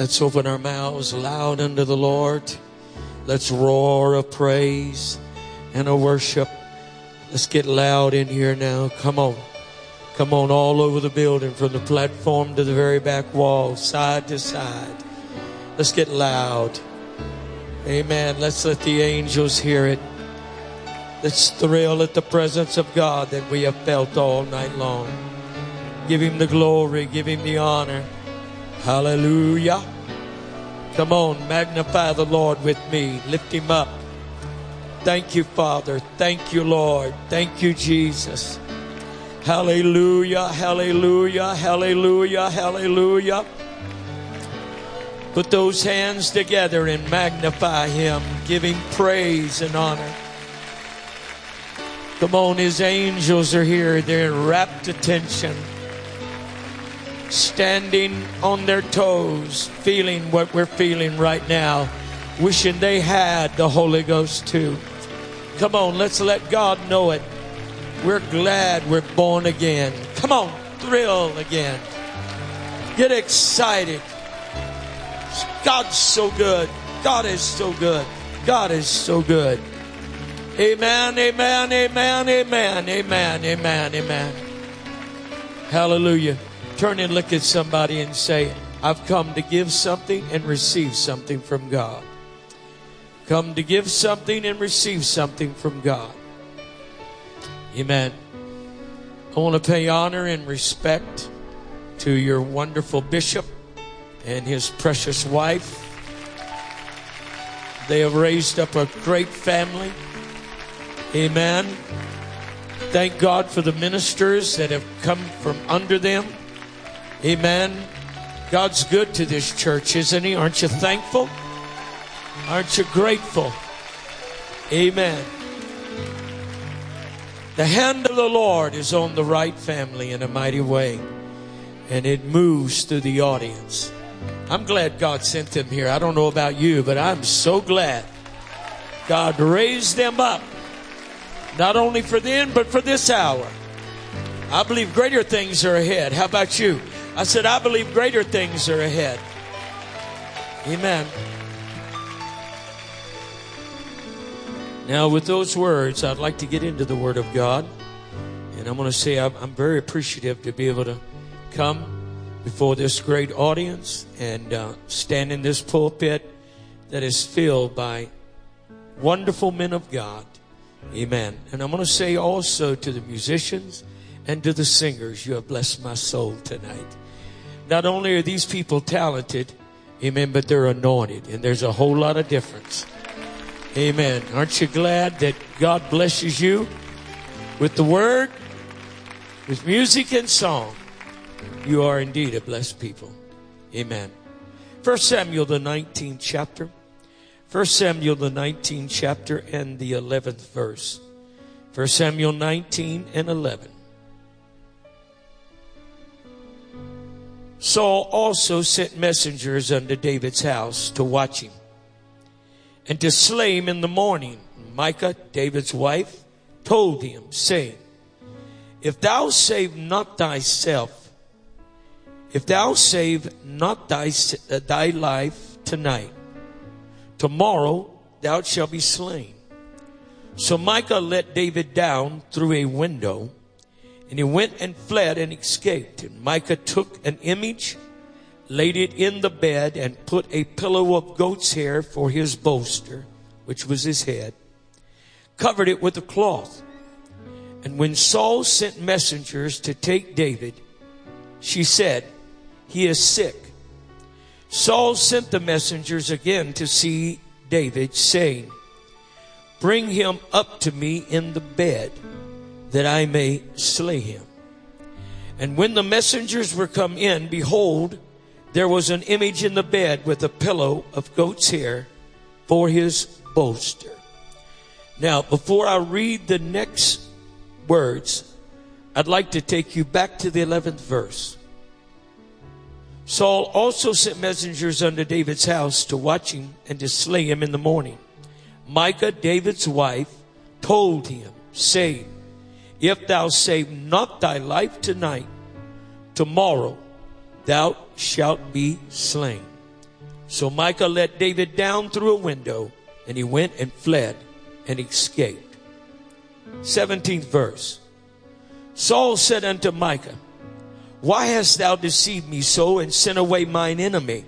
Let's open our mouths loud unto the Lord. Let's roar a praise and a worship. Let's get loud in here now. Come on. Come on, all over the building, from the platform to the very back wall, side to side. Let's get loud. Amen. Let's let the angels hear it. Let's thrill at the presence of God that we have felt all night long. Give him the glory, give him the honor. Hallelujah. Come on, magnify the Lord with me. Lift him up. Thank you, Father. Thank you, Lord. Thank you, Jesus. Hallelujah, hallelujah, hallelujah, hallelujah. Put those hands together and magnify him. Give him praise and honor. Come on, his angels are here. They're in rapt attention standing on their toes, feeling what we're feeling right now, wishing they had the Holy Ghost too. Come on, let's let God know it. We're glad we're born again. Come on, thrill again. Get excited. God's so good. God is so good. God is so good. Amen, amen, amen, amen, amen, amen, amen. Hallelujah. Turn and look at somebody and say, I've come to give something and receive something from God. Come to give something and receive something from God. Amen. I want to pay honor and respect to your wonderful bishop and his precious wife. They have raised up a great family. Amen. Thank God for the ministers that have come from under them. Amen. God's good to this church, isn't He? Aren't you thankful? Aren't you grateful? Amen. The hand of the Lord is on the right family in a mighty way, and it moves through the audience. I'm glad God sent them here. I don't know about you, but I'm so glad God raised them up, not only for them, but for this hour. I believe greater things are ahead. How about you? I said, I believe greater things are ahead. Amen. Now, with those words, I'd like to get into the Word of God. And I'm going to say I'm, I'm very appreciative to be able to come before this great audience and uh, stand in this pulpit that is filled by wonderful men of God. Amen. And I'm going to say also to the musicians and to the singers, you have blessed my soul tonight. Not only are these people talented, amen, but they're anointed. And there's a whole lot of difference. Amen. Aren't you glad that God blesses you with the word, with music and song? You are indeed a blessed people. Amen. First Samuel, the 19th chapter. First Samuel, the 19th chapter and the 11th verse. First Samuel 19 and 11. Saul also sent messengers unto David's house to watch him and to slay him in the morning. Michal, David's wife, told him, saying, If thou save not thyself, if thou save not thy, uh, thy life tonight, tomorrow thou shalt be slain. So Michal let David down through a window and he went and fled and escaped. And Michal took an image, laid it in the bed, and put a pillow of goat's hair for his bolster, which was his head, covered it with a cloth. And when Saul sent messengers to take David, she said, He is sick. Saul sent the messengers again to see David, saying, Bring him up to me in the bed that I may slay him. And when the messengers were come in, behold, there was an image in the bed with a pillow of goat's hair for his bolster. Now, before I read the next words, I'd like to take you back to the 11th verse. Saul also sent messengers unto David's house to watch him and to slay him in the morning. Michal, David's wife, told him, saying, if thou save not thy life tonight, tomorrow thou shalt be slain. So Michal let David down through a window and he went and fled and escaped. 17th verse. Saul said unto Michal, Why hast thou deceived me so and sent away mine enemy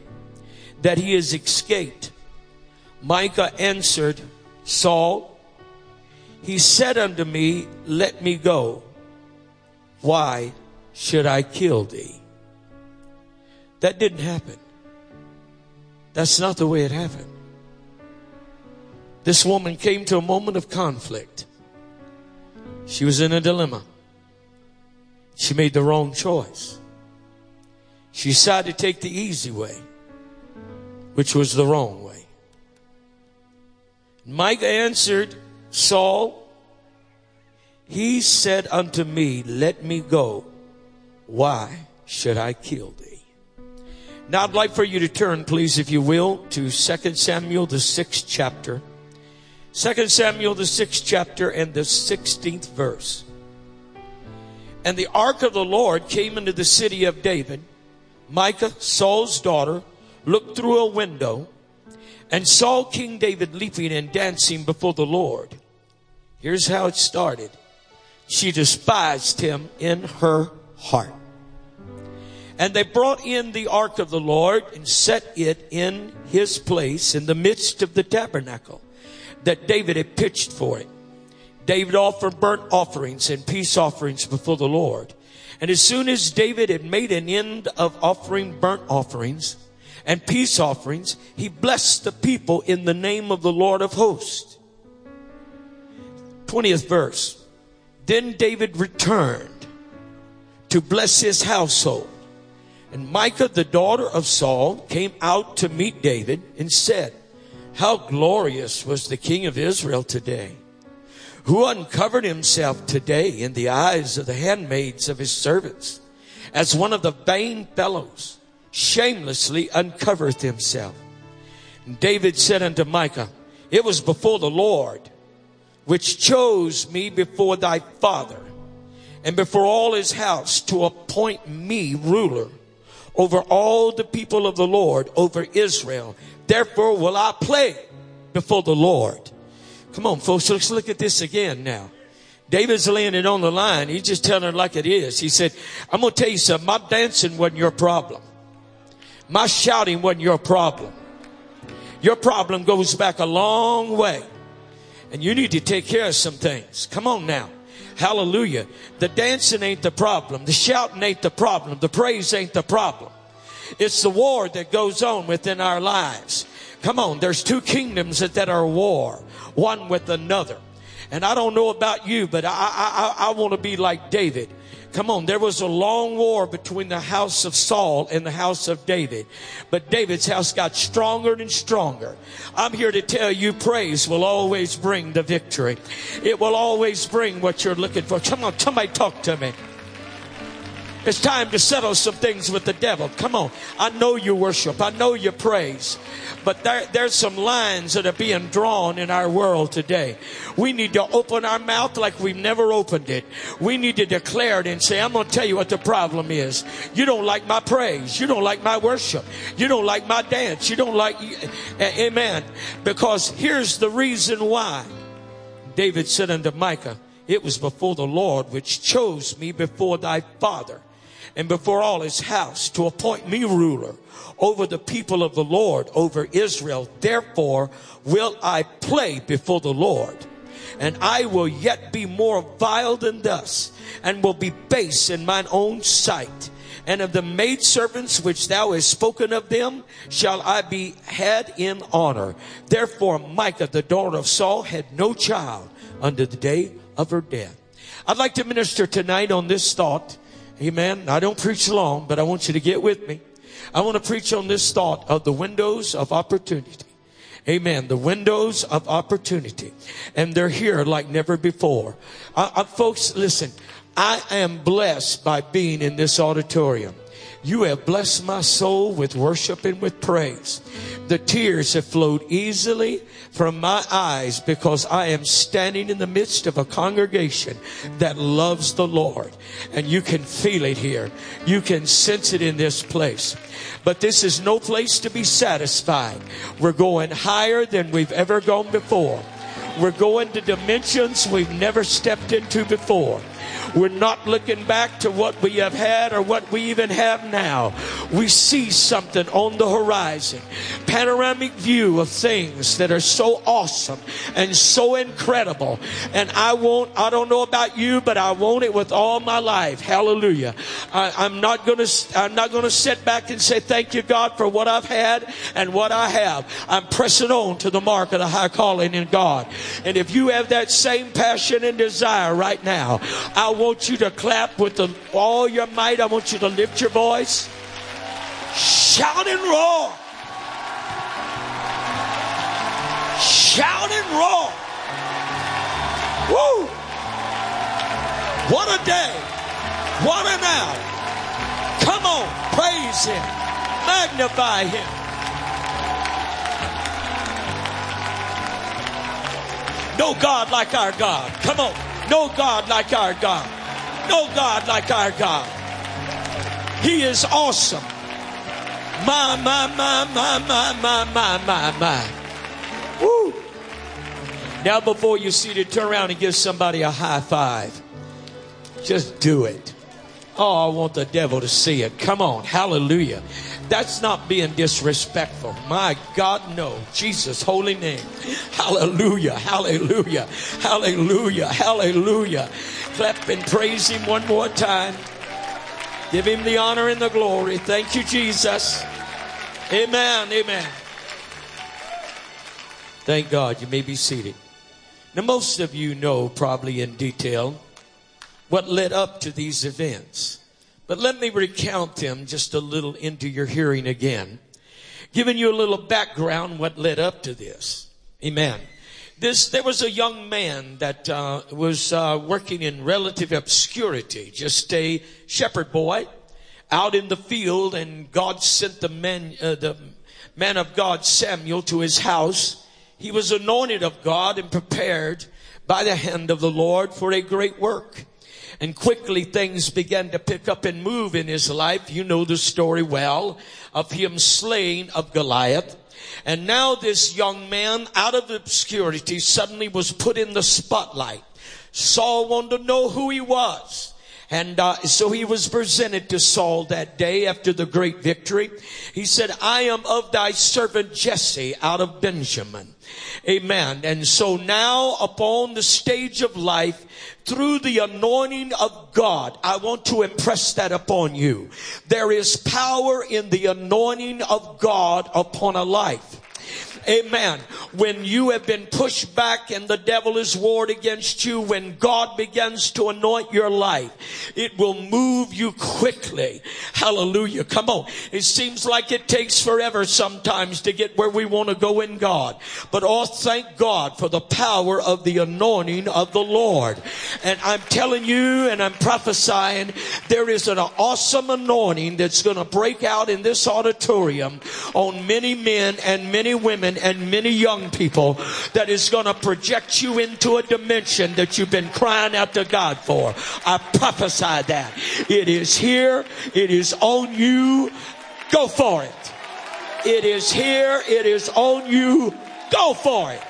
that he is escaped? Michal answered Saul, He said unto me, Let me go. Why should I kill thee? That didn't happen. That's not the way it happened. This woman came to a moment of conflict. She was in a dilemma. She made the wrong choice. She decided to take the easy way, which was the wrong way. Michal answered Saul, He said unto me, Let me go. Why should I kill thee? Now I'd like for you to turn, please, if you will, to 2 Samuel, the sixth chapter. 2 Samuel, the sixth chapter and the 16th verse. And the ark of the Lord came into the city of David. Michal, Saul's daughter, looked through a window and saw King David leaping and dancing before the Lord. Here's how it started. She despised him in her heart. And they brought in the ark of the Lord and set it in his place in the midst of the tabernacle that David had pitched for it. David offered burnt offerings and peace offerings before the Lord. And as soon as David had made an end of offering burnt offerings and peace offerings, he blessed the people in the name of the Lord of hosts. 20th verse. Then David returned to bless his household. And Michal, the daughter of Saul, came out to meet David and said, How glorious was the king of Israel today, who uncovered himself today in the eyes of the handmaids of his servants, as one of the vain fellows shamelessly uncovereth himself. And David said unto Michal, It was before the Lord which chose me before thy father and before all his house to appoint me ruler over all the people of the Lord, over Israel. Therefore will I play before the Lord. Come on, folks, let's look at this again now. David's laying it on the line. He's just telling it like it is. He said, I'm going to tell you something. My dancing wasn't your problem. My shouting wasn't your problem. Your problem goes back a long way. And you need to take care of some things. Come on now. Hallelujah. The dancing ain't the problem. The shouting ain't the problem. The praise ain't the problem. It's the war that goes on within our lives. Come on, there's two kingdoms that, that are war, one with another. And I don't know about you, but I, I, I, want to be like David. Come on, there was a long war between the house of Saul and the house of David. But David's house got stronger and stronger. I'm here to tell you praise will always bring the victory. It will always bring what you're looking for. Come on, somebody talk to me. It's time to settle some things with the devil. Come on. I know you worship. I know you praise. But there, there's some lines that are being drawn in our world today. We need to open our mouth like we've never opened it. We need to declare it and say, I'm going to tell you what the problem is. You don't like my praise. You don't like my worship. You don't like my dance. You don't like, amen. Because here's the reason why. David said unto Michal, it was before the Lord which chose me before thy father and before all his house to appoint me ruler over the people of the Lord, over Israel. Therefore will I play before the Lord. And I will yet be more vile than thus, and will be base in mine own sight. And of the maidservants which thou hast spoken of them, shall I be had in honor. Therefore Michal, the daughter of Saul, had no child unto the day of her death. I'd like to minister tonight on this thought Amen. I don't preach long, but I want you to get with me. I want to preach on this thought of the windows of opportunity. Amen. The windows of opportunity. And they're here like never before. I, I, folks, listen, I am blessed by being in this auditorium. You have blessed my soul with worship and with praise. The tears have flowed easily from my eyes because I am standing in the midst of a congregation that loves the Lord. And you can feel it here. You can sense it in this place. But this is no place to be satisfied. We're going higher than we've ever gone before. We're going to dimensions we've never stepped into before. We're not looking back to what we have had or what we even have now. We see something on the horizon. Panoramic view of things that are so awesome and so incredible. And I want, I don't know about you, but I want it with all my life. Hallelujah. I, am not gonna, I'm not gonna sit back and say thank you God for what I've had and what I have. I'm pressing on to the mark of the high calling in God. And if you have that same passion and desire right now, I want you to clap with the, all your might. I want you to lift your voice. Shout and roar. Shout and roar. Woo! What a day. What an hour. Come on, praise Him. Magnify Him. No God like our God. Come on. No God like our God. No God like our God. He is awesome. My, my, my, my, my, my, my, my, my. Woo. Now, before you see it, turn around and give somebody a high five. Just do it. Oh, I want the devil to see it. Come on. Hallelujah. That's not being disrespectful. My God, no. Jesus' holy name. Hallelujah. Hallelujah. Hallelujah. Hallelujah. Clap and praise him one more time. Give him the honor and the glory. Thank you, Jesus. Amen. Amen. Thank God. You may be seated. Now, most of you know probably in detail what led up to these events. But let me recount them just a little into your hearing again, giving you a little background what led up to this. Amen. This, there was a young man that uh, was uh, working in relative obscurity, just a shepherd boy out in the field, and God sent the man, uh, the man of God Samuel to his house. He was anointed of God and prepared by the hand of the Lord for a great work. And quickly things began to pick up and move in his life. You know the story well of him slaying of Goliath. And now this young man out of obscurity suddenly was put in the spotlight. Saul wanted to know who he was. And uh, so he was presented to Saul that day after the great victory. He said, I am of thy servant Jesse out of Benjamin. Amen. And so now upon the stage of life, through the anointing of God, I want to impress that upon you. There is power in the anointing of God upon a life. Amen. When you have been pushed back and the devil is warred against you, when God begins to anoint your life, it will move you quickly. Hallelujah. Come on. It seems like it takes forever sometimes to get where we want to go in God. But oh, thank God for the power of the anointing of the Lord. And I'm telling you and I'm prophesying there is an awesome anointing that's going to break out in this auditorium on many men and many women and many young people that is going to project you into a dimension that you've been crying out to God for. I prophesy that. It is here. It is on you. Go for it. It is here. It is on you. Go for it.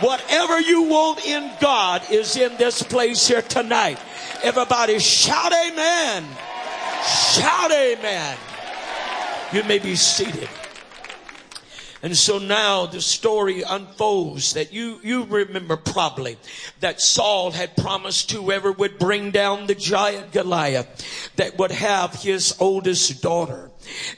Whatever you want in God is in this place here tonight. Everybody shout amen. Shout amen. You may be seated. And so now the story unfolds that you, you remember probably that Saul had promised whoever would bring down the giant Goliath that would have his oldest daughter.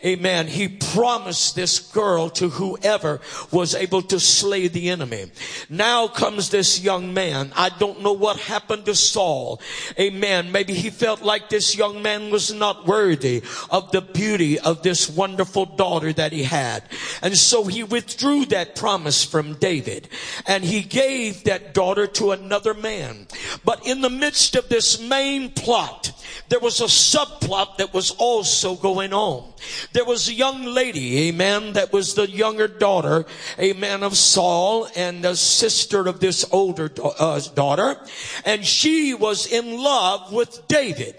Amen. He promised this girl to whoever was able to slay the enemy. Now comes this young man. I don't know what happened to Saul. Amen. Maybe he felt like this young man was not worthy of the beauty of this wonderful daughter that he had. And so he withdrew that promise from David and he gave that daughter to another man. But in the midst of this main plot, there was a subplot that was also going on. There was a young lady, amen, that was the younger daughter, amen, of Saul and the sister of this older uh, daughter. And she was in love with David.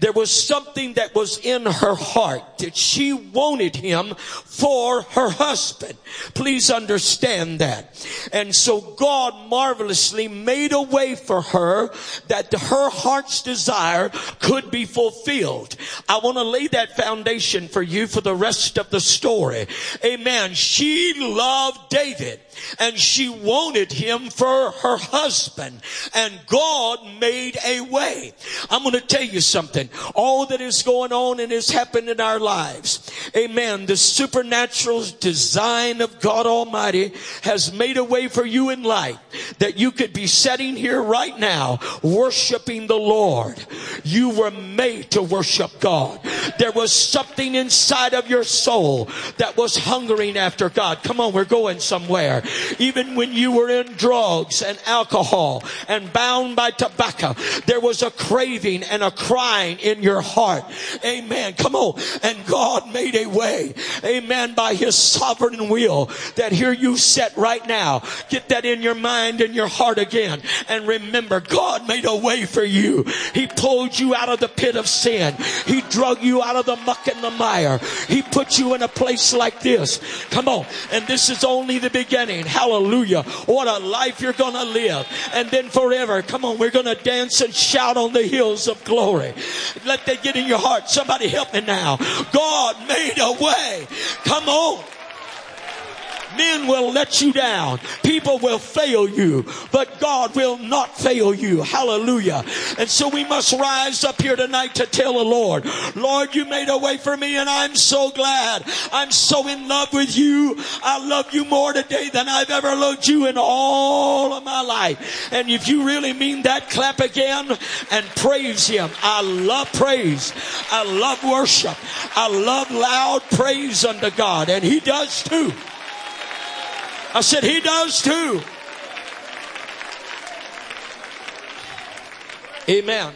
There was something that was in her heart that she wanted him for her husband. Please understand that. And so God marvelously made a way for her that her heart's desire could be fulfilled. I want to lay that foundation for you for the rest of the story. Amen. She loved David and she wanted him for her husband and God made a way. I'm going to tell you something. All that is going on and has happened in our lives. Amen. The supernatural design of God Almighty has made a way for you in life that you could be sitting here right now worshiping the Lord. You were made to worship God. There was something inside of your soul that was hungering after God. Come on, we're going somewhere. Even when you were in drugs and alcohol and bound by tobacco, there was a craving and a crying in your heart. Amen. Come on. And God made a way. Amen. By his sovereign will that here you sit right now. Get that in your mind and your heart again. And remember, God made a way for you. He pulled you out of the pit of sin. He drug you out of the muck and the mire. He put you in a place like this. Come on. And this is only the beginning. Hallelujah. What a life you're going to live. And then forever. Come on. We're going to dance and shout on the hills of glory. Let that get in your heart. Somebody help me now. God made a way. Come on. Men will let you down. People will fail you, but God will not fail you. Hallelujah. And so we must rise up here tonight to tell the Lord, Lord, you made a way for me and I'm so glad. I'm so in love with you. I love you more today than I've ever loved you in all of my life. And if you really mean that, clap again and praise Him. I love praise. I love worship. I love loud praise unto God. And He does too. I said, He does too. Amen.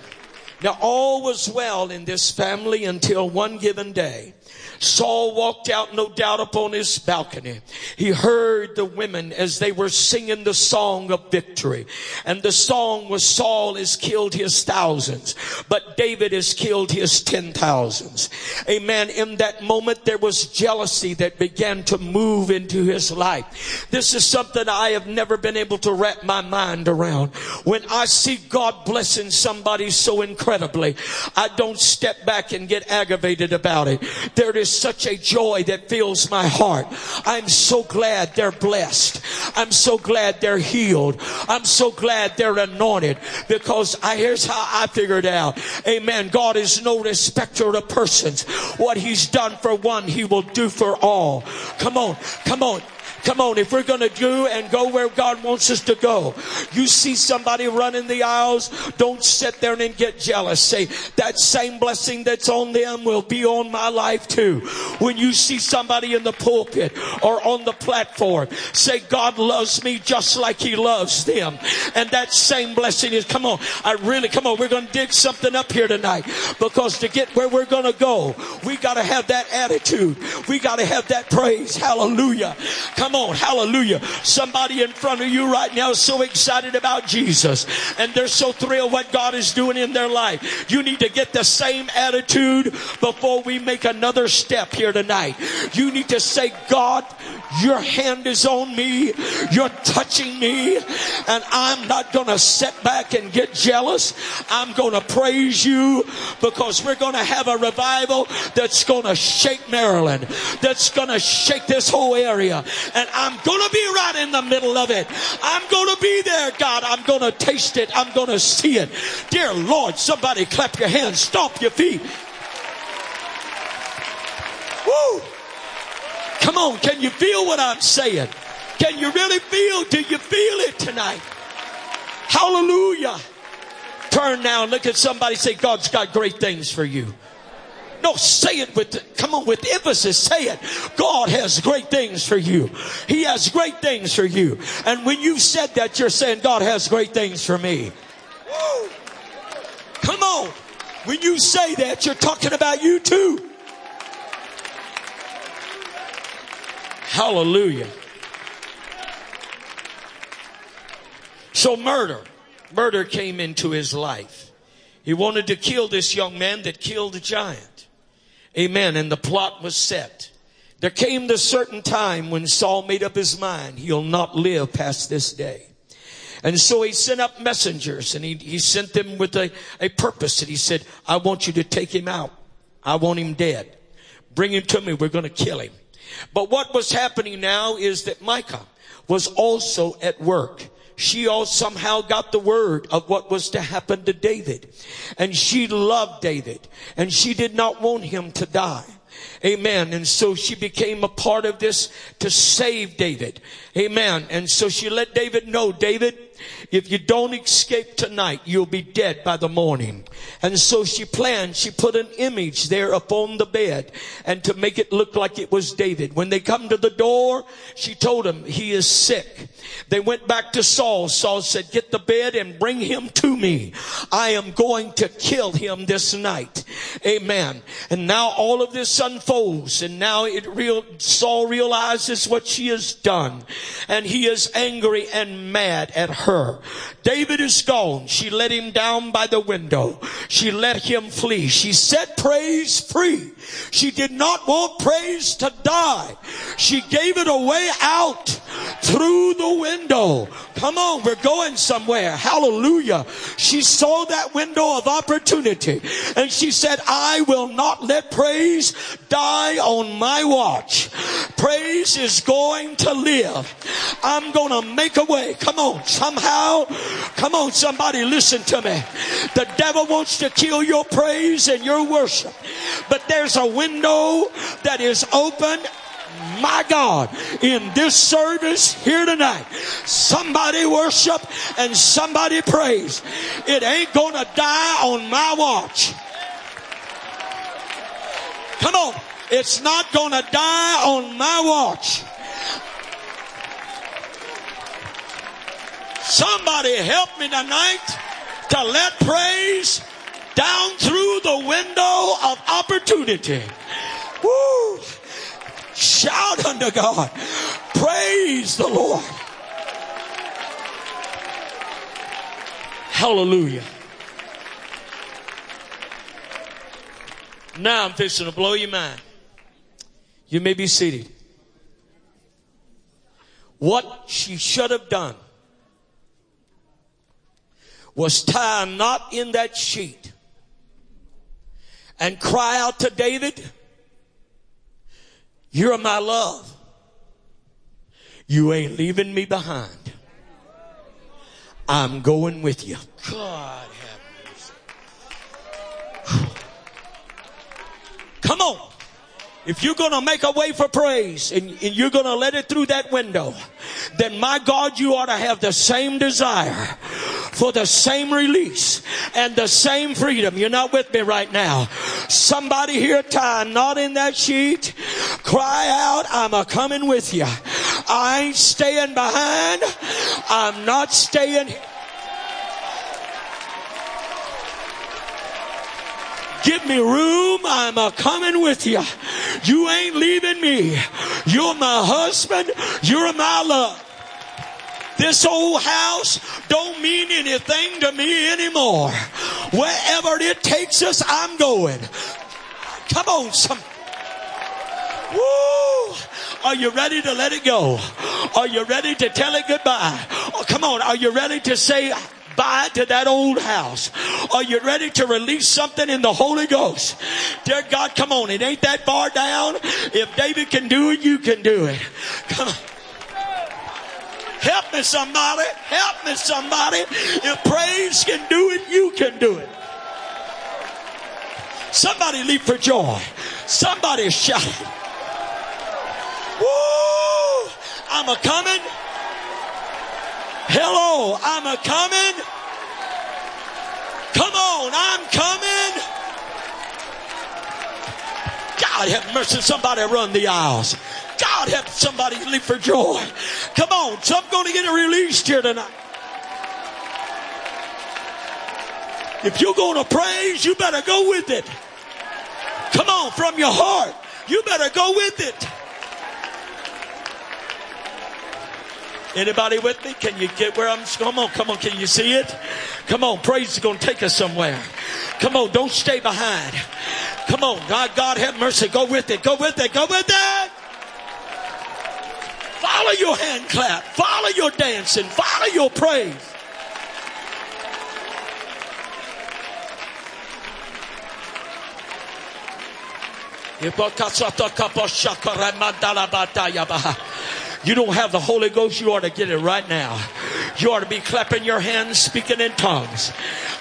Now all was well in this family until one given day. Saul walked out, no doubt, upon his balcony. He heard the women as they were singing the song of victory. And the song was Saul has killed his thousands, but David has killed his ten thousands. Amen. In that moment, there was jealousy that began to move into his life. This is something I have never been able to wrap my mind around. When I see God blessing somebody so incredibly, I don't step back and get aggravated about it. There is such a joy that fills my heart. I'm so glad they're blessed. I'm so glad they're healed. I'm so glad they're anointed because I, here's how I figured out. Amen. God is no respecter of persons. What he's done for one, he will do for all. Come on. Come on. Come on, if we're going to do and go where God wants us to go, you see somebody running the aisles, don't sit there and get jealous. Say, that same blessing that's on them will be on my life too. When you see somebody in the pulpit or on the platform, say, God loves me just like He loves them. And that same blessing is, come on, I really, come on, we're going to dig something up here tonight because to get where we're going to go, we got to have that attitude. We got to have that praise. Hallelujah. Come Come on, hallelujah. Somebody in front of you right now is so excited about Jesus and they're so thrilled what God is doing in their life. You need to get the same attitude before we make another step here tonight. You need to say, God, your hand is on me. You're touching me and I'm not going to sit back and get jealous. I'm going to praise you because we're going to have a revival that's going to shake Maryland, that's going to shake this whole area and I'm going to be right in the middle of it. I'm going to be there, God. I'm going to taste it. I'm going to see it. Dear Lord, somebody clap your hands, stomp your feet. Woo! Come on, can you feel what I'm saying? Can you really feel? Do you feel it tonight? Hallelujah. Turn now and look at somebody say, God's got great things for you. No, say it with, come on, with emphasis. Say it. God has great things for you. He has great things for you. And when you said that, you're saying, God has great things for me. Woo! Come on. When you say that, you're talking about you too. Hallelujah. So murder, murder came into his life. He wanted to kill this young man that killed the giant. Amen. And the plot was set. There came the certain time when Saul made up his mind, he'll not live past this day. And so he sent up messengers and he, he sent them with a, a purpose. And he said, I want you to take him out. I want him dead. Bring him to me. We're going to kill him. But what was happening now is that Michal was also at work. She somehow got the word of what was to happen to David. And she loved David. And she did not want him to die. Amen. And so she became a part of this to save David. Amen. And so she let David know, David, if you don't escape tonight, you'll be dead by the morning. And so she planned, she put an image there upon the bed and to make it look like it was David. When they come to the door, she told him he is sick. They went back to Saul. Saul said, get the bed and bring him to me. I am going to kill him this night. Amen. And now all of this unfolds and now it real, Saul realizes what she has done and he is angry and mad at her. David is gone. She let him down by the window. She let him flee. She set praise free. She did not want praise to die. She gave it a way out through the window. Come on, we're going somewhere. Hallelujah. She saw that window of opportunity and she said, I will not let praise die on my watch. Praise is going to live. I'm going to make a way. Come on, somehow. How come on, somebody listen to me. The devil wants to kill your praise and your worship, but there's a window that is open my God, in this service here tonight, somebody worship and somebody praise. It ain't gonna die on my watch. Come on. It's not gonna die on my watch. Somebody help me tonight to let praise down through the window of opportunity. Woo! Shout unto God. Praise the Lord. Hallelujah. Now I'm fixing to blow your mind. You may be seated. What she should have done was tie a knot in that sheet and cry out to David, You're my love. You ain't leaving me behind. I'm going with you. God have mercy. Come on. If you're going to make a way for praise and, and you're going to let it through that window, then my God, you ought to have the same desire for the same release and the same freedom. You're not with me right now. Somebody here tie not in that sheet. Cry out, I'm a coming with you. I ain't staying behind. I'm not staying Give me room. I'm a coming with you. You ain't leaving me. You're my husband. You're my love. This old house don't mean anything to me anymore. Wherever it takes us, I'm going. Come on, some. Woo! Are you ready to let it go? Are you ready to tell it goodbye? Oh, come on. Are you ready to say bye to that old house? Are you ready to release something in the Holy Ghost? Dear God, come on. It ain't that far down. If David can do it, you can do it. Come on. Help me somebody. Help me somebody. If praise can do it, you can do it. Somebody leap for joy. Somebody shout. Woo! I'm a coming. Hello, I'm a coming. Come on, I'm coming. God have mercy. Somebody run the aisles. God help somebody leap for joy. Come on, so I'm going to get released here tonight. If you're going to praise, you better go with it. Come on, from your heart. You better go with it. Anybody with me? Can you get where I'm? Come on, come on. Can you see it? Come on. Praise is going to take us somewhere. Come on. Don't stay behind. Come on. God, God have mercy. Go with it. Go with it. Go with it. Follow your hand clap. Follow your dancing. Follow your praise. You don't have the Holy Ghost, you ought to get it right now. You ought to be clapping your hands, speaking in tongues.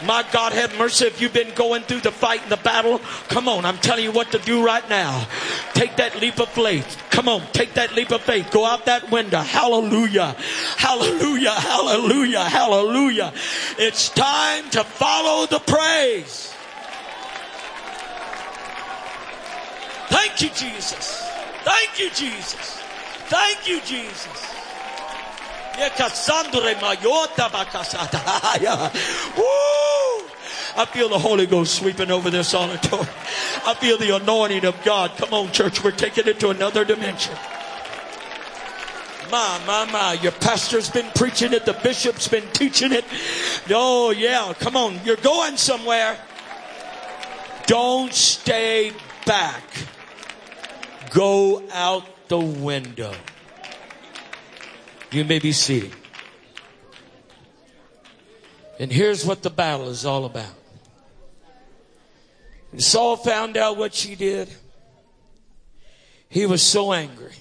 My God, have mercy if you've been going through the fight and the battle. Come on, I'm telling you what to do right now. Take that leap of faith. Come on, take that leap of faith. Go out that window. Hallelujah. Hallelujah. Hallelujah. Hallelujah. It's time to follow the praise. Thank you, Jesus. Thank you, Jesus. Thank you, Jesus. I feel the Holy Ghost sweeping over this auditorium. I feel the anointing of God. Come on, church, we're taking it to another dimension. My, my, my. Your pastor's been preaching it. The bishop's been teaching it. Oh, yeah. Come on. You're going somewhere. Don't stay back. Go out the window. You may be seated. And here's what the battle is all about. When Saul found out what she did, he was so angry.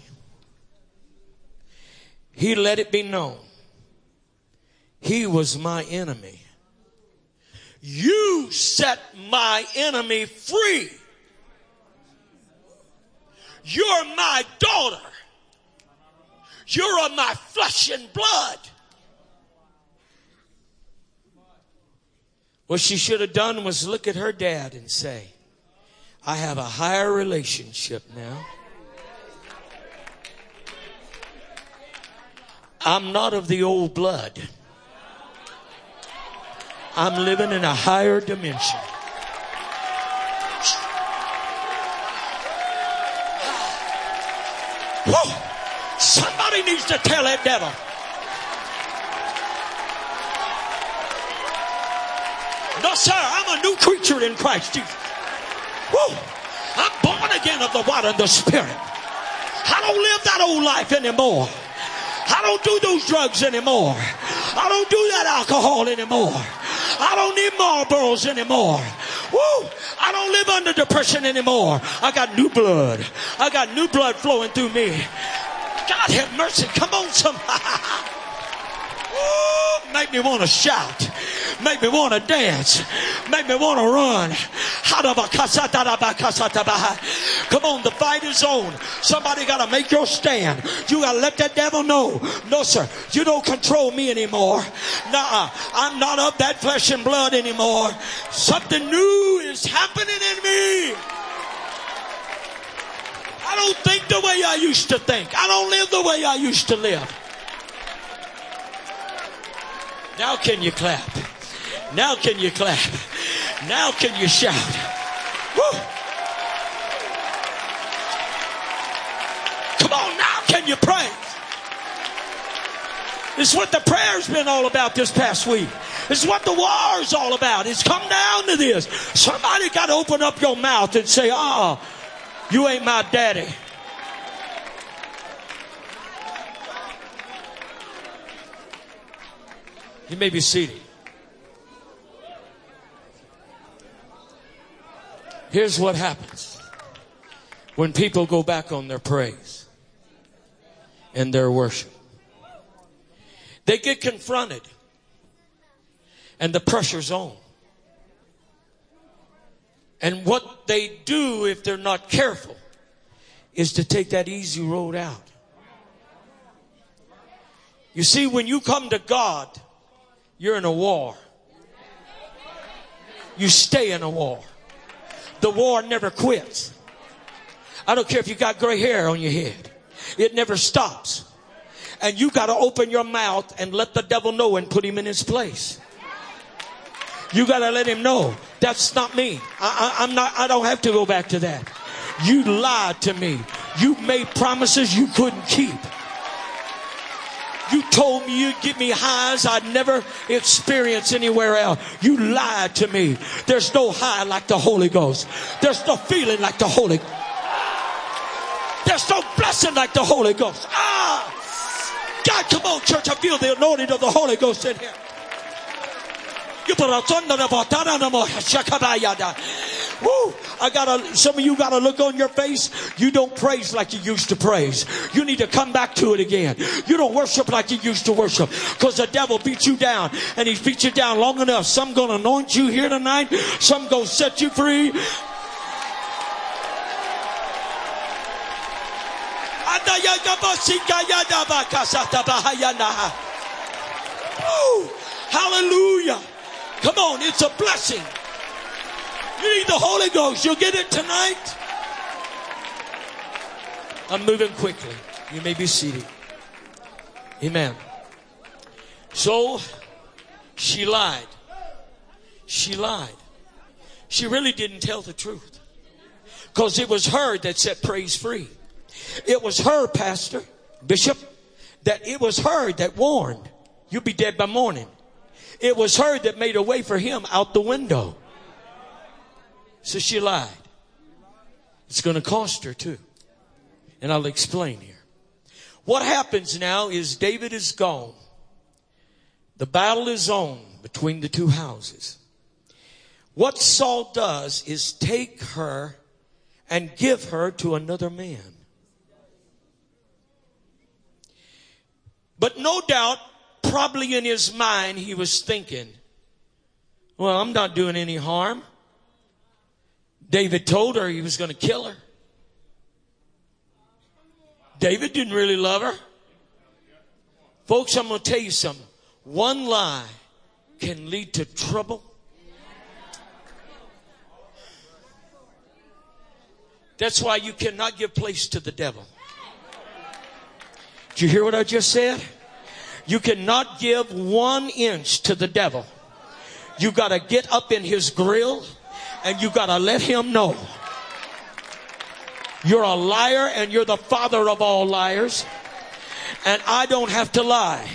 He let it be known. He was my enemy. You set my enemy free. You're my daughter. You're of my flesh and blood. What she should have done was look at her dad and say, I have a higher relationship now. I'm not of the old blood. I'm living in a higher dimension. Whew. Somebody needs to tell that devil. No, sir, I'm a new creature in Christ Jesus. Whew. I'm born again of the water and the spirit. I don't live that old life anymore. I don't do those drugs anymore. I don't do that alcohol anymore. I don't need Marlboros anymore. Woo! I don't live under depression anymore. I got new blood. I got new blood flowing through me. God have mercy. Come on, somebody. Make me want to shout. Make me want to dance. Make me want to run. Come on, the fight is on. Somebody got to make your stand. You got to let that devil know. No, sir, you don't control me anymore. Nah, I'm not of that flesh and blood anymore. Something new is happening in me. I don't think the way I used to think. I don't live the way I used to live. Now can you clap? Now can you clap? Now can you shout? Woo. Come on, now can you pray? It's what the prayer's been all about this past week. It's what the war's all about. It's come down to this. Somebody got to open up your mouth and say, ah, oh, you ain't my daddy. You may be seated. Here's what happens when people go back on their praise and their worship. They get confronted and the pressure's on. And what they do if they're not careful is to take that easy road out. You see, when you come to God, you're in a war. You stay in a war. The war never quits. I don't care if you got gray hair on your head. It never stops. And you got to open your mouth and let the devil know and put him in his place. You gotta let him know that's not me. I, I, I'm not, I don't have to go back to that. You lied to me. You made promises you couldn't keep. You told me you'd give me highs I'd never experience anywhere else. You lied to me. There's no high like the Holy Ghost. There's no feeling like the Holy There's no blessing like the Holy Ghost. Ah! God, come on, church. I feel the anointing of the Holy Ghost in here. Woo! I gotta, some of you gotta look on your face. You don't praise like you used to praise. You need to come back to it again. You don't worship like you used to worship. Cause the devil beat you down and he's beat you down long enough. Some gonna anoint you here tonight. Some gonna set you free. Hallelujah. Come on, it's a blessing. You need the Holy Ghost. You'll get it tonight. I'm moving quickly. You may be seated. Amen. So she lied. She lied. She really didn't tell the truth. Because it was her that set praise free. It was her, Pastor, Bishop, that it was her that warned, you'll be dead by morning. It was her that made a way for him out the window. So she lied. It's going to cost her too. And I'll explain here. What happens now is David is gone. The battle is on between the two houses. What Saul does is take her and give her to another man. But no doubt, probably in his mind, he was thinking, well, I'm not doing any harm. David told her he was going to kill her. David didn't really love her. Folks, I'm going to tell you something. One lie can lead to trouble. That's why you cannot give place to the devil. Did you hear what I just said? You cannot give one inch to the devil. You got to get up in his grill and you got to let him know. You're a liar and you're the father of all liars. And I don't have to lie.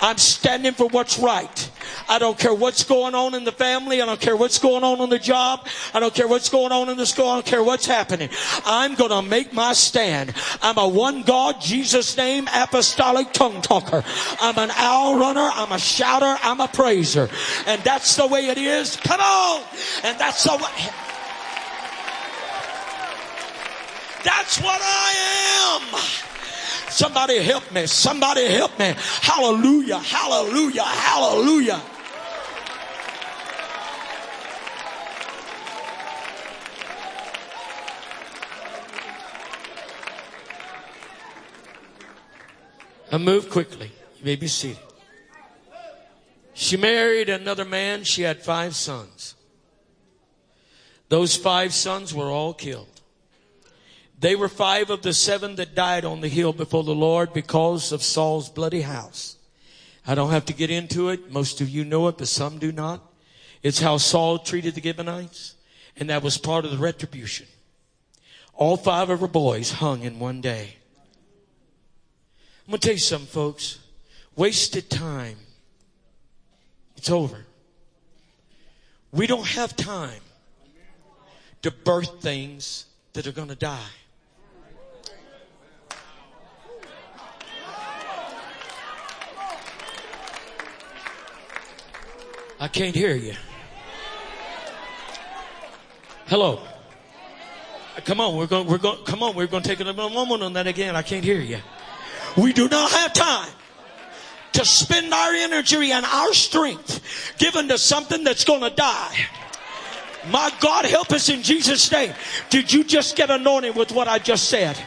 I'm standing for what's right. I don't care what's going on in the family. I don't care what's going on on the job. I don't care what's going on in the school. I don't care what's happening. I'm going to make my stand. I'm a one God, Jesus name, apostolic tongue talker. I'm an owl runner. I'm a shouter. I'm a praiser. And that's the way it is. Come on. And that's the way. That's what I am. Somebody help me. Somebody help me. Hallelujah. Hallelujah. Hallelujah. I move quickly. You may be seated. She married another man. She had five sons. Those five sons were all killed. They were five of the seven that died on the hill before the Lord because of Saul's bloody house. I don't have to get into it. Most of you know it, but some do not. It's how Saul treated the Gibeonites, and that was part of the retribution. All five of her boys hung in one day. I'm going to tell you something, folks. Wasted time. It's over. We don't have time to birth things that are going to die. I can't hear you. Hello. Come on, we're going, we're going, come on, we're going to take a moment on that again. I can't hear you. We do not have time to spend our energy and our strength given to something that's going to die. My God, help us in Jesus' name. Did you just get anointed with what I just said?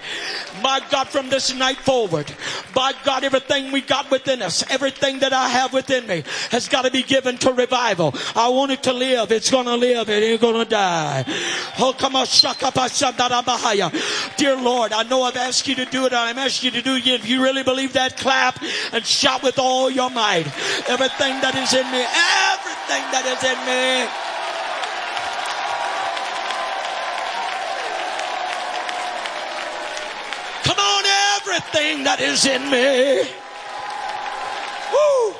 My God, from this night forward, by God, everything we got within us, everything that I have within me has got to be given to revival. I want it to live. It's going to live. It ain't going to die. Oh. Dear Lord, I know I've asked you to do it. And I'm asking you to do it. If you really believe that, clap and shout with all your might. Everything that is in me, everything that is in me. That is in me. Woo.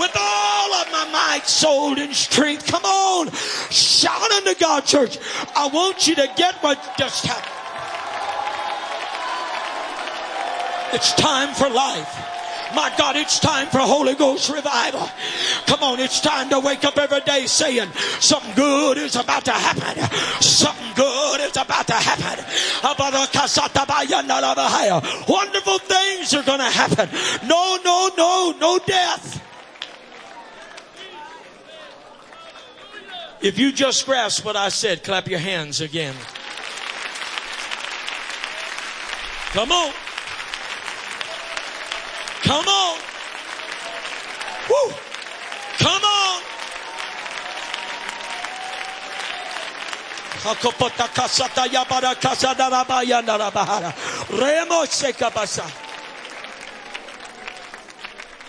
With all of my might, soul, and strength. Come on. Shout unto God, church. I want you to get what just happened. It's time for life. My God, it's time for Holy Ghost revival. Come on, it's time to wake up every day saying something good is about to happen. Something good is about to happen. Wonderful things are going to happen. No, no, no, no death. If you just grasp what I said, clap your hands again. Come on. Come on. Woo. Come on.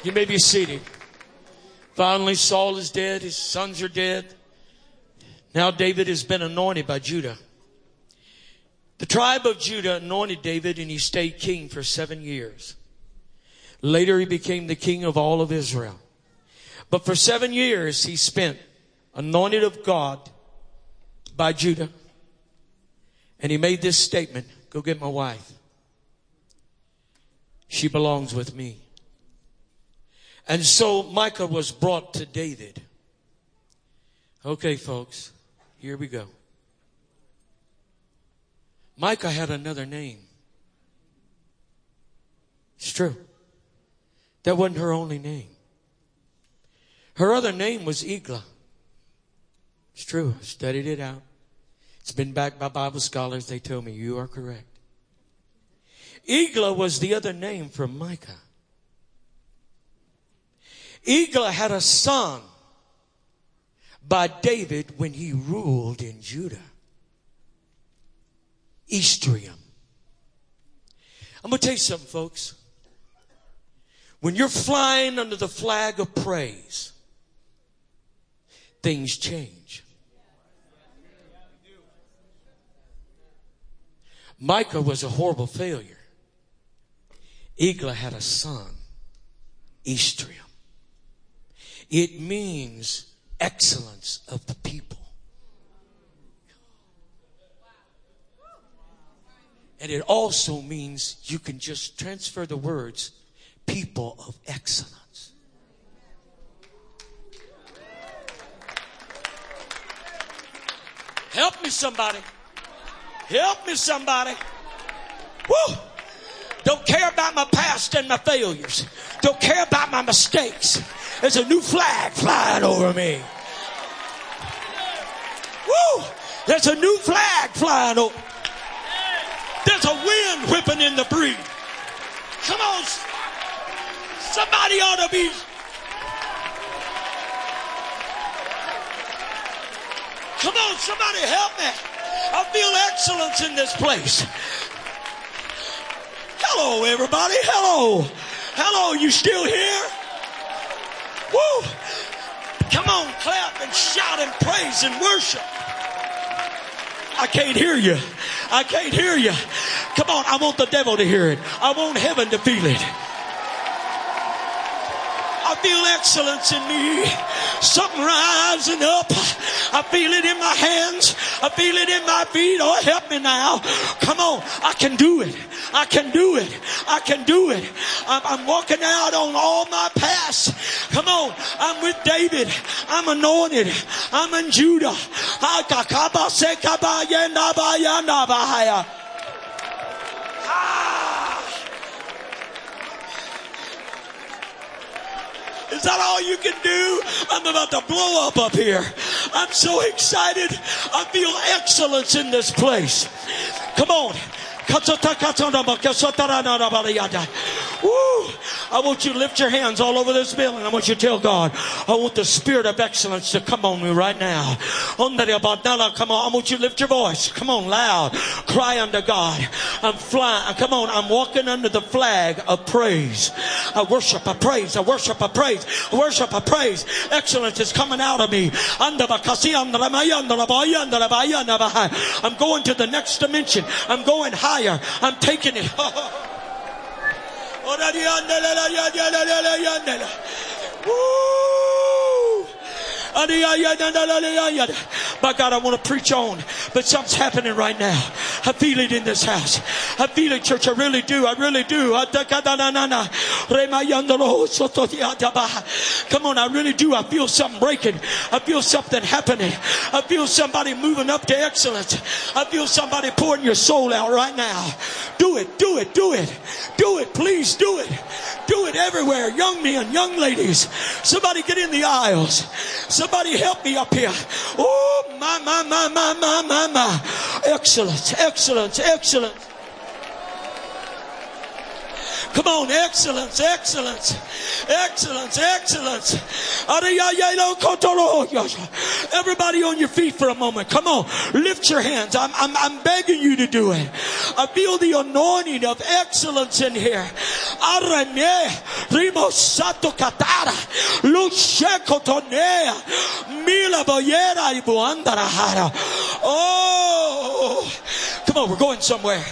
You may be seated. Finally, Saul is dead. His sons are dead. Now David has been anointed by Judah. The tribe of Judah anointed David and he stayed king for seven years. Later he became the king of all of Israel. But for seven years he spent anointed of God by Judah. And he made this statement, go get my wife. She belongs with me. And so Michal was brought to David. Okay, folks, here we go. Michal had another name. It's true. That wasn't her only name. Her other name was Eglah. It's true. I studied it out. It's been backed by Bible scholars. They tell me you are correct. Eglah was the other name for Michal. Eglah had a son by David when he ruled in Judah. Ithream. I'm going to tell you something, folks. When you're flying under the flag of praise, things change. Michal was a horrible failure. Eglah had a son, Ithream. It means excellence of the people. And it also means you can just transfer the words people of excellence. Help me, somebody. Help me, somebody. Woo! Don't care about my past and my failures. Don't care about my mistakes. There's a new flag flying over me. Woo! There's a new flag flying over. There's a wind whipping in the breeze. Come on. Somebody ought to be. Come on, somebody help me. I feel excellence in this place. Hello, everybody. Hello. Hello, you still here? Woo. Come on, clap and shout and praise and worship. I can't hear you. I can't hear you. Come on, I want the devil to hear it. I want heaven to feel it feel excellence in me. Something rising up. I feel it in my hands. I feel it in my feet. Oh, help me now. Come on. I can do it. I can do it. I can do it. I'm, I'm walking out on all my past. Come on. I'm with David. I'm anointed. I'm in Judah. Is that all you can do? I'm about to blow up up here. I'm so excited. I feel excellence in this place. Come on. Woo! I want you to lift your hands all over this building. I want you to tell God, I want the spirit of excellence to come on me right now. Come on, I want you to lift your voice. Come on, loud. Cry unto God. I'm flying. Come on, I'm walking under the flag of praise. I worship, I praise, I worship, I praise, I worship, I praise. Excellence is coming out of me. I'm going to the next dimension. I'm going higher. I'm taking it. Woo! My God, I want to preach on, but something's happening right now. I feel it in this house. I feel it, church. I really do. I really do. Come on, I really do. I feel something breaking. I feel something happening. I feel somebody moving up to excellence. I feel somebody pouring your soul out right now. Do it, do it, do it. Do it, please do it. Do it everywhere. Young men, young ladies. Somebody get in the aisles. Somebody help me up here. Oh, my, my, my, my, my, my, my. Excellence, excellence, excellence. Come on, excellence, excellence, excellence, excellence. Everybody on your feet for a moment. Come on, lift your hands. I'm, I'm, I'm begging you to do it. I feel the anointing of excellence in here. Oh, come on, we're going somewhere.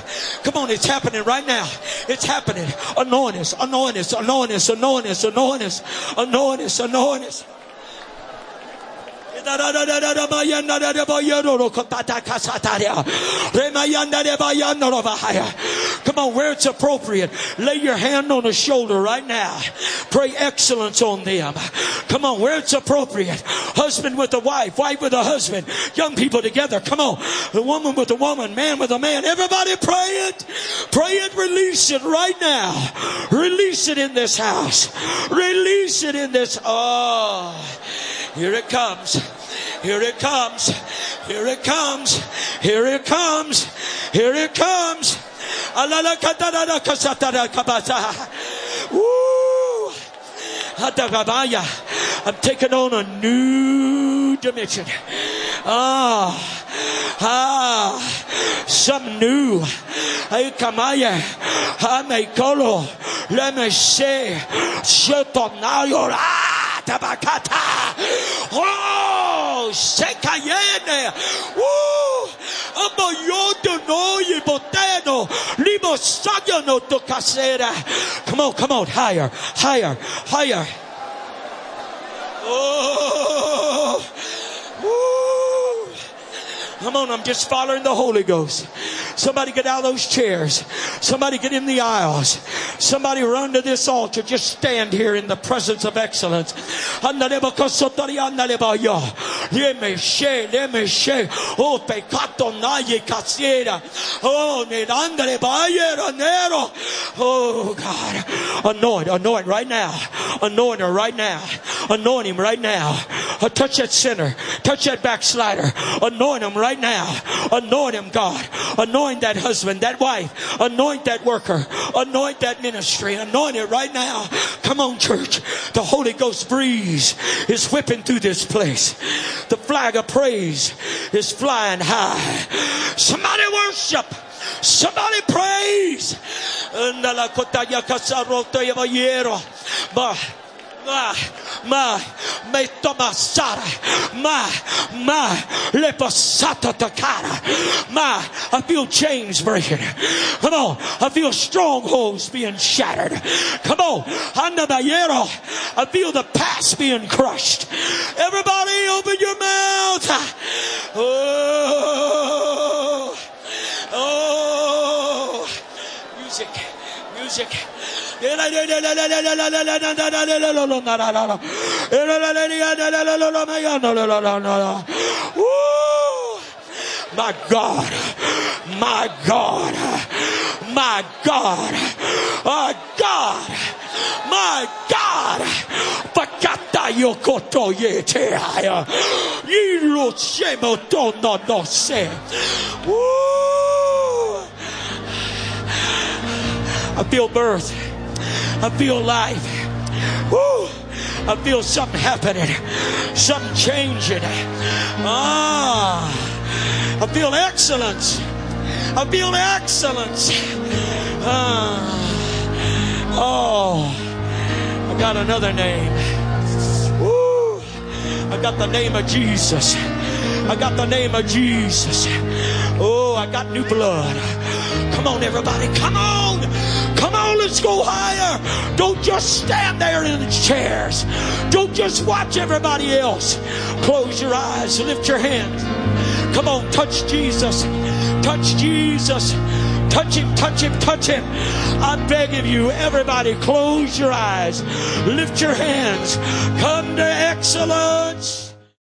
Come on, it's happening right now. It's happening. Anoint us, anoint us, anoint us, anoint us, anoint us, anoint us, anoint us. Come on, where it's appropriate, lay your hand on the shoulder right now. Pray excellence on them. Come on, where it's appropriate, husband with a wife, wife with a husband, young people together. Come on, the woman with a woman, man with a man. Everybody pray it. Pray it, release it right now. Release it in this house. Release it in this. Oh, here it comes. Here it comes. Here it comes. Here it comes. Here it comes. I'm taking on a new dimension. Ah, ah, some new. Hey, kamaya, amekolo, let me say, shetonayo, ah, tabakata. Oh, sekayene. Woo! Amoyodo no yiboteno. Limo sagano to casera. Come on, come on, higher, higher, higher. Oh, woo. Come on, I'm just following the Holy Ghost. Somebody get out of those chairs. Somebody get in the aisles. Somebody run to this altar. Just stand here in the presence of excellence. Oh, peccato. Oh. Oh, God. Anoint, anoint right now. Anoint her right now. Anoint him right now. Uh, touch that sinner. Touch that backslider. Anoint him right now. Anoint him, God. Anoint that husband, that wife. Anoint that worker. Anoint that ministry. Anoint it right now. Come on, church. The Holy Ghost breeze is whipping through this place. The flag of praise is flying high. Somebody worship. Somebody praise. Ma, me toma sara. Ma, ma, le pasata takara. Ma, I feel chains breaking. Come on. I feel strongholds being shattered. Come on. Andabayero. I feel the past being crushed. Everybody open your mouth. Oh, oh, music, music. Woo! My God, my God, my God, my God, my God. Pakata yokoto yete haya. Yiro shemo no no se. I feel birth. I feel life. Woo! I feel something happening, something changing. Ah, I feel excellence. I feel excellence. Ah, oh, I got another name. Woo! I got the name of Jesus. I got the name of Jesus. Oh, I got new blood. Come on, everybody. Come on. Come on, let's go higher. Don't just stand there in the chairs. Don't just watch everybody else. Close your eyes, lift your hands. Come on, touch Jesus. Touch Jesus. Touch him, touch him, touch him. I'm begging you, everybody, close your eyes, lift your hands, come to excellence.